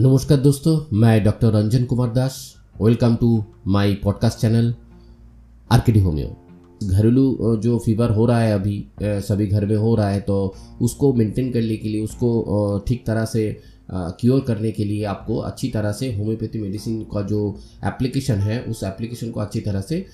नमस्कार दोस्तों, मैं doctor Ranjan Kumar Das. Welcome to my podcast channel आर्किडी homeo घरेलू जो फीवर हो रहा है अभी सभी घर में हो रहा है तो उसको मेंटेन करने के लिए, उसको ठीक तरह से क्योर करने के लिए आपको अच्छी तरह से होम्योपैथी मेडिसिन का जो एप्लीकेशन है, उस एप्लीकेशन को अच्छी तरह से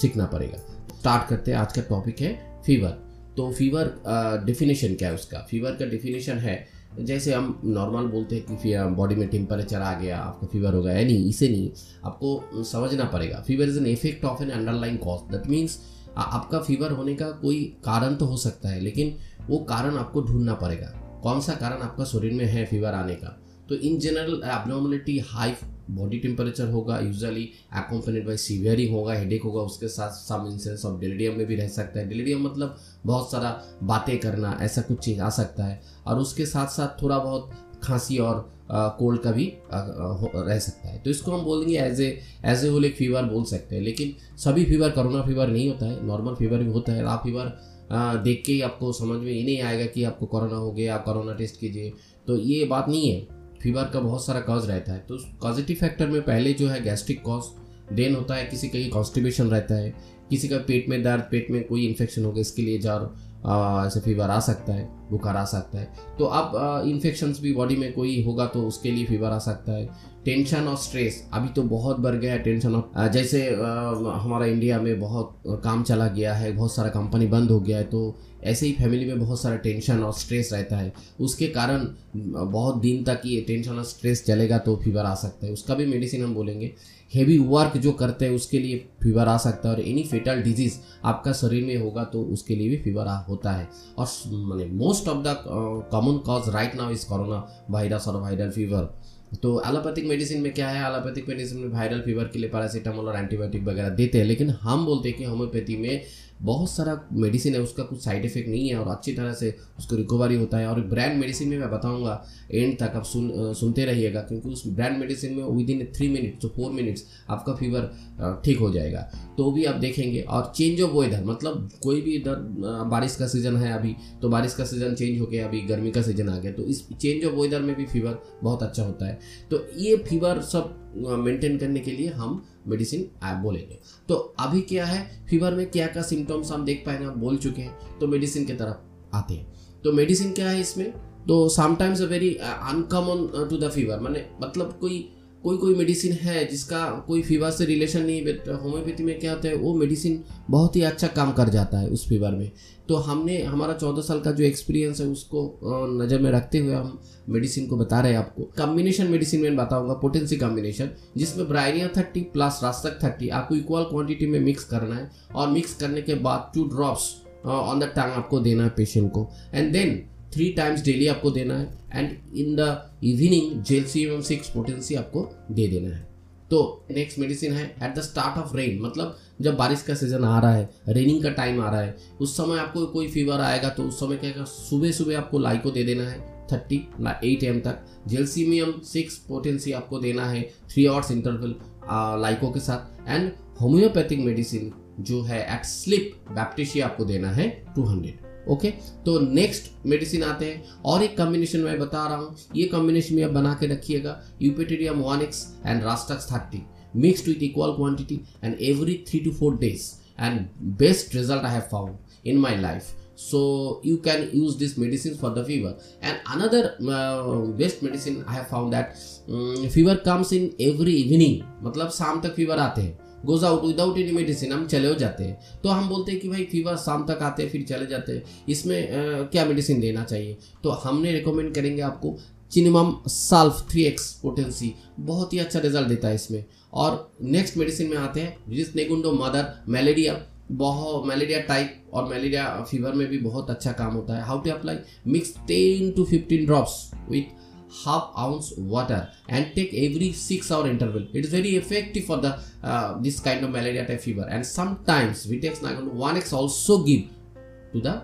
सीखना पड़ेगा। स्टार्ट करते हैं, आज का टॉपिक है फीवर तो फीवर डेफिनेशन क्या है उसका? फीवर का डेफिनेशन है जैसे हम नॉर्मल बोलते हैं कि बॉडी में टेम्परेचर आ गया, आपका फीवर हो गया नहीं इसे नहीं, आपको समझना पड़ेगा। Fever is an effect of an underline cause that means आपका फीवर होने का कोई कारण तो हो सकता है, लेकिन वो कारण आपको ढूंढना पड़ेगा। कौन सा कारण आपका शरीर में है फीवर आने का? तो in general abnormality high body temperature होगा यूजली एकोम्पनीड बाई सीवियरिंग होगा हेडेक होगा, उसके साथ सम इंसेंस ऑफ़ डिलीडियम में भी रह सकता है। डिलीडियम मतलब बहुत सारा बातें करना, ऐसा कुछ चीज़ आ सकता है। और उसके साथ साथ थोड़ा बहुत खांसी और कोल्ड का भी रह सकता है। तो इसको हम बोल देंगे as a as a whole एक फीवर बोल सकते हैं। लेकिन सभी फीवर कोरोना फीवर नहीं होता है। नॉर्मल फीवर भी होता है। आप फीवर देख के ही आपको समझ में ही नहीं आएगा कि आपको कोरोना हो गया आप कोरोना टेस्ट कीजिए। तो ये बात नहीं है। फीवर का बहुत सारा कॉज रहता है। तो पॉजिटिव फैक्टर में पहले जो है गैस्ट्रिक कॉज देन होता है किसी का ये कॉन्स्टिबेशन रहता है, किसी का पेट में दर्द, पेट में कोई इन्फेक्शन हो गया इसके लिए जार ऐसे फीवर आ सकता है, बुखार आ सकता है। तो अब इन्फेक्शन भी बॉडी में कोई होगा तो उसके लिए फीवर आ सकता है। टेंशन और स्ट्रेस, अभी तो बहुत बढ़ गया है टेंशन और जैसे हमारा इंडिया में बहुत काम चला गया है, बहुत सारा कंपनी बंद हो गया है तो ऐसे ही फैमिली में बहुत सारा टेंशन और स्ट्रेस रहता है। उसके कारण बहुत दिन तक ये टेंशन और स्ट्रेस चलेगा तो फीवर आ सकता है। उसका भी मेडिसिन हम बोलेंगे। हेवी वर्क जो करते हैं, उसके लिए फीवर आ सकता है और एनी फेटल डिज़ीज़ आपका शरीर में होगा तो उसके लिए भी फीवर होता है। और मैंने most of the common cause right now is corona virus और वायरल फीवर तो एलोपैथिक मेडिसिन में क्या है? एलोपैथिक मेडिसिन में वायरल फीवर के लिए पैरासीटामोल और एंटीबायोटिक वगैरह देते हैं, लेकिन हम बोलते हैं कि होम्योपैथी में बहुत सारा मेडिसिन है, उसका कुछ साइड इफ़ेक्ट नहीं है और अच्छी तरह से उसको रिकवरी होता है। और ब्रांड मेडिसिन में मैं बताऊँगा एंड तक आप सुन सुनते रहिएगा, क्योंकि उस ब्रांड मेडिसिन में within three minutes to four minutes आपका फीवर ठीक हो जाएगा। तो भी आप देखेंगे और चेंज ऑफ़ वेदर मतलब कोई भी इधर बारिश का सीज़न है अभी तो बारिश का सीज़न चेंज हो गया अभी गर्मी का सीज़न आ गया तो इस चेंज ऑफ़ वेदर में भी फीवर बहुत अच्छा होता है। तो ये फीवर सब मेंटेन करने के लिए हम मेडिसिन आप बोलेंगे। तो अभी क्या है, फीवर में क्या क्या सिम्टम्स हम देख पाएँगे हम बोल चुके हैं तो मेडिसिन की तरफ़ आते हैं। तो मेडिसिन क्या है इसमें? तो sometimes a very uncommon to the fever मैंने मतलब कोई कोई कोई मेडिसिन है जिसका कोई फीवर से रिलेशन नहीं बट होम्योपैथी में क्या होता है, वो मेडिसिन बहुत ही अच्छा काम कर जाता है उस फीवर में। तो हमने, हमारा चौदह साल का जो एक्सपीरियंस है उसको नज़र में रखते हुए हम मेडिसिन को बता रहे हैं आपको। कॉम्बिनेशन मेडिसिन में बताऊँगा पोटेंसी कॉम्बिनेशन जिसमें bryonia thirty plus rhus tox thirty आपको इक्वल क्वांटिटी में मिक्स करना है और मिक्स करने के बाद two drops on the tongue आपको देना है पेशेंट को। And then three times daily आपको देना है and in the evening gels C M six potency आपको दे देना है। तो नेक्स्ट मेडिसिन है at the start of rain मतलब जब बारिश का सीज़न आ रहा है रेनिंग का टाइम आ रहा है, उस समय आपको कोई फीवर आएगा तो उस समय क्या सुबह सुबह आपको लाइको दे देना है थर्टी ना एट एम तक। जेलसीमियम सिक्स पोटेंसी आपको देना है थ्री आवर्स इंटरवल लाइको के साथ। एंड होम्योपैथिक मेडिसिन जो है एट स्लिप बैप्टिशिया आपको देना है टू हंड्रेड ओके तो नेक्स्ट मेडिसिन आते हैं। और एक कॉम्बिनेशन मैं बता रहा हूँ। ये कॉम्बिनेशन में आप बना के रखिएगा। Eupatorium one X and rhus tox thirty mixed with equal quantity and every three to four days and best result I have found in my life so you can use this medicine for the fever and another uh, best medicine i have found that um, fever comes in every evening मतलब शाम तक fever आते हैं। Goes out without any medicine हम चले हो जाते हैं। तो हम बोलते हैं कि भाई फीवर शाम तक आते हैं फिर चले जाते हैं। इसमें आ, क्या मेडिसिन देना चाहिए? तो हमने रिकमेंड करेंगे आपको chininum sulph three X potency बहुत ही अच्छा रिज़ल्ट देता है इसमें। और नेक्स्ट मेडिसिन में आते हैं जिस नेगुंडो मदर मलेरिया बहुत मलेरिया टाइप और मलेरिया फीवर में भी बहुत अच्छा काम होता है। How to apply mix ten to fifteen drops with half ounce water and take every six hour interval it is very effective for the uh, this kind of malaria type fever and sometimes vitex 1x also give to the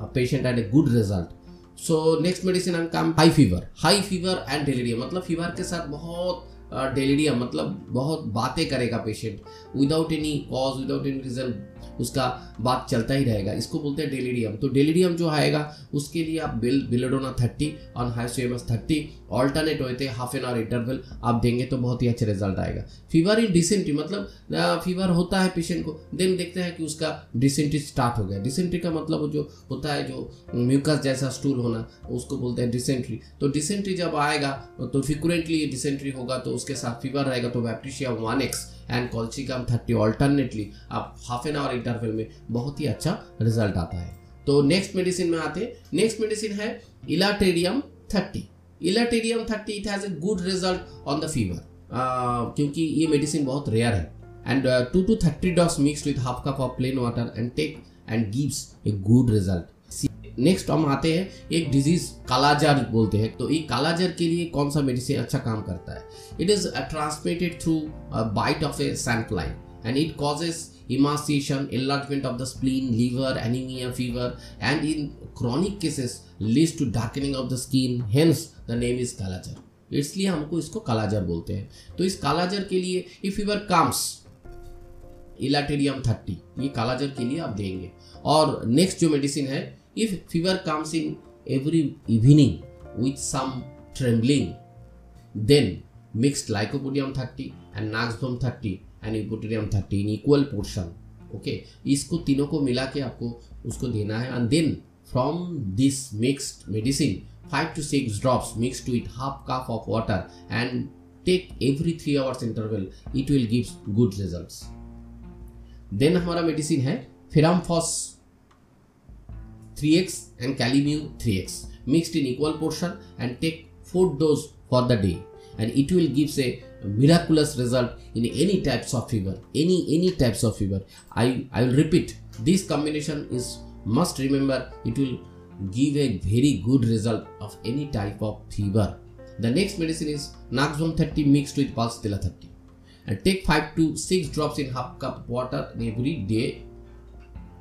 uh, patient and a good result so next medicine and come high fever high fever and delirium मतलब fever के साथ बहुत डेलीरिया मतलब बहुत बातें करेगा patient without any cause without any reason उसका बात चलता ही रहेगा. इसको बोलते हैं डेलीडियम तो डेलीडियम जो आएगा, उसके लिए आप बिल बिलोडोना थर्टी और हाइसोएमस थर्टी ऑल्टरनेट होते हैं हाफ़ एन आवर इंटरवल आप देंगे तो बहुत ही अच्छे रिज़ल्ट आएगा। फीवर इन डिसेंट्री मतलब फीवर होता है पेशेंट को देन देखते हैं कि उसका डिसेंट्री स्टार्ट हो गया। डिसेंट्री का मतलब जो होता है, जो म्यूकस जैसा स्टूल होना, उसको बोलते हैं डिसेंट्री तो डिसेंट्री जब आएगा तो फ्रिक्वेंटली डिसेंट्री होगा तो उसके साथ फीवर रहेगा तो baptisia one X and colchicum thirty alternately आप हाफ़ एन आवर इंटरवल में बहुत ही अच्छा रिज़ल्ट आता है। तो नेक्स्ट मेडिसिन में आते हैं। नेक्स्ट मेडिसिन है elaterium thirty elaterium thirty it has a good result on the fever क्योंकि ये मेडिसिन बहुत रेयर है। And two two thirty dose mixed with half cup of plain water and take and gives a good result next हम आते हैं, एक disease कालाजार बोलते हैं। तो ये कालाजार के लिए कौन सा मेडिसिन अच्छा काम करता है? It is transmitted through bite of a sandfly and it causes emaciation, enlargement of the spleen, liver, anemia, fever, and in chronic cases leads to darkening of the skin. Hence, the name is kala-azar इसलिए हमको इसको कालाजर बोलते हैं तो इस कालाजर के लिए if your comes elaterium thirty ये कालाजर के लिए आप देंगे और नेक्स्ट जो मेडिसिन है if fever comes in every evening with some travelling then mixed lycopodium thirty and nux vom thirty 30 and ibuprofen 30 in equal portion. Okay, इसको तीनों को मिला के आपको उसको देना है and then from this mixed medicine 5 to 6 drops mixed with half cup of water and take every 3 hours interval it will give good results then हमारा मेडिसिन है ferrum phos 3x and Calimu 3x mixed in equal portion and take 4 dose for the day and it will gives a miraculous result in any types of fever any any types of fever i i will repeat this combination is must remember it will give a very good result of any type of fever the next medicine is naxvon 30 mixed with pulsatilla 30 and take 5 to 6 drops in half cup water every day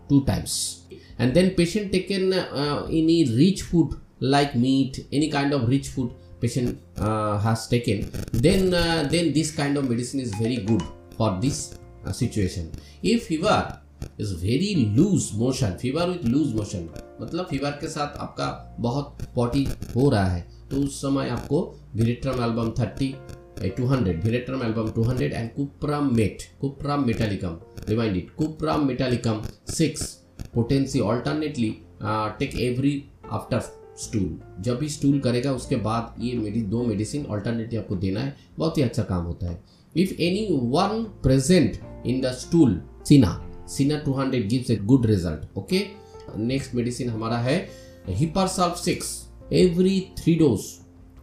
two times and then patient taken uh, any rich food like meat any kind of rich food patient uh, has taken then uh, then this kind of medicine is very good for this uh, situation if fever is very loose motion fever with loose motion मतलब fever के साथ आपका बहुत potty हो रहा है तो उस समय आपको veratrum album 30 200 veratrum album 200 and cuprum met cuprum metallicum remind it cuprum metallicum 6 potency alternately take every after stool जब भी स्टूल करेगा, उसके बाद ये मेडी दो मेडिसिन ऑल्टरनेटिव आपको देना है। बहुत ही अच्छा काम होता है। If any one present in the stool cina cina 200 gives a good result okay next medicine हमारा है hepar sulph six every three dose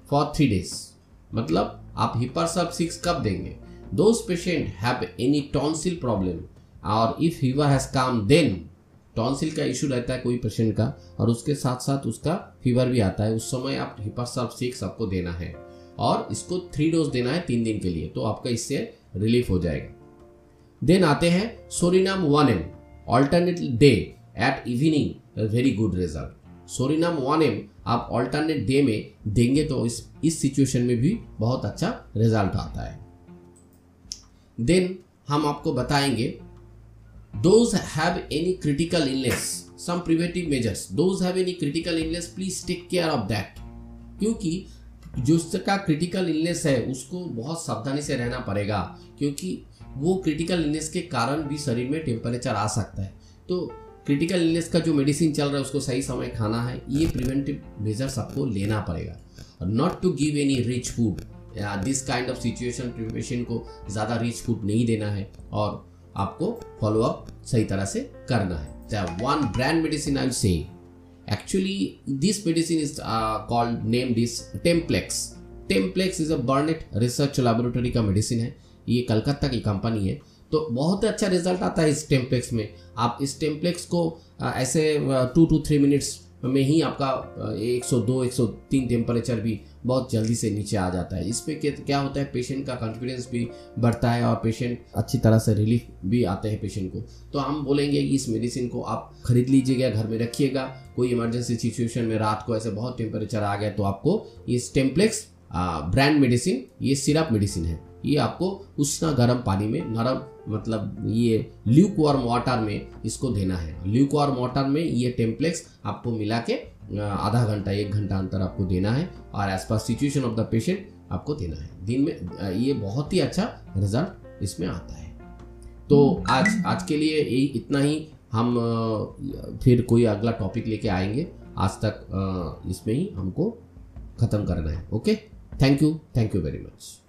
for three days मतलब आप हिपरसल्फ सिक्स कब देंगे? Those patient have any tonsil problem और if fever has come then tonsil का issue रहता है कोई पेशेंट का और उसके साथ साथ उसका फीवर भी आता है। उस समय आप हिपासल्फ सिक्स आपको देना है और इसको थ्री डोज देना है तीन दिन के लिए तो आपका इससे रिलीफ हो जाएगा। देन आते हैं psorinum one M alternate day at evening very good result psorinum one M आप ऑल्टरनेट डे में देंगे तो इस सिचुएशन में भी बहुत अच्छा रिज़ल्ट आता है। देन हम आपको बताएँगे those have any critical illness, some preventive measures, those have any critical illness, please take care of that. क्योंकि जिसका क्रिटिकल इलनेस है, उसको बहुत सावधानी से रहना पड़ेगा, क्योंकि वो क्रिटिकल इलनेस के कारण भी शरीर में टेम्परेचर आ सकता है। तो क्रिटिकल इलनेस का जो मेडिसिन चल रहा है, उसको सही समय खाना है, ये प्रिवेंटिव मेजर्स आपको लेना पड़ेगा। Not to give any rich food this kind of situation patient को ज़्यादा रिच फ़ूड नहीं देना है। और आपको फॉलो अप सही तरह से करना है। One brand medicine I say actually this medicine is called name this Templex Templex is a Burnett research laboratory का मेडिसिन है। ये कलकत्ता की कंपनी है। तो बहुत ही अच्छा रिज़ल्ट आता है इस टेम्प्लेक्स में। आप इस टेम्प्लेक्स को uh, ऐसे टू टू थ्री मिनट्स में ही आपका 102 103 टेम्परेचर भी बहुत जल्दी से नीचे आ जाता है। इस पर क्या होता है पेशेंट का कॉन्फिडेंस भी बढ़ता है और पेशेंट अच्छी तरह से रिलीफ भी आते हैं पेशेंट को। तो हम बोलेंगे कि इस मेडिसिन को आप खरीद लीजिएगा, घर में रखिएगा। कोई इमरजेंसी सिचुएशन में रात को ऐसे बहुत टेम्परेचर आ गया तो आपको इस टेम्प्लेक्स ब्रांड मेडिसिन ये सिरप मेडिसिन है। ये आपको उष्ण गर्म पानी में, नरम मतलब ये ल्यूक वार्म वाटर में इसको देना है। ल्यूक वार्म वाटर में ये टेम्पलेक्स आपको मिला के आधा घंटा, एक घंटा अंतर आपको देना है और as per situation of the patient आपको देना है। दिन में, ये बहुत ही अच्छा रिज़ल्ट इसमें आता है। तो आज आज के लिए यही इतना ही। हम, फिर कोई अगला टॉपिक लेके आएँगे। आज तक इसमें ही हमको ख़त्म करना है। Okay thank you thank you very much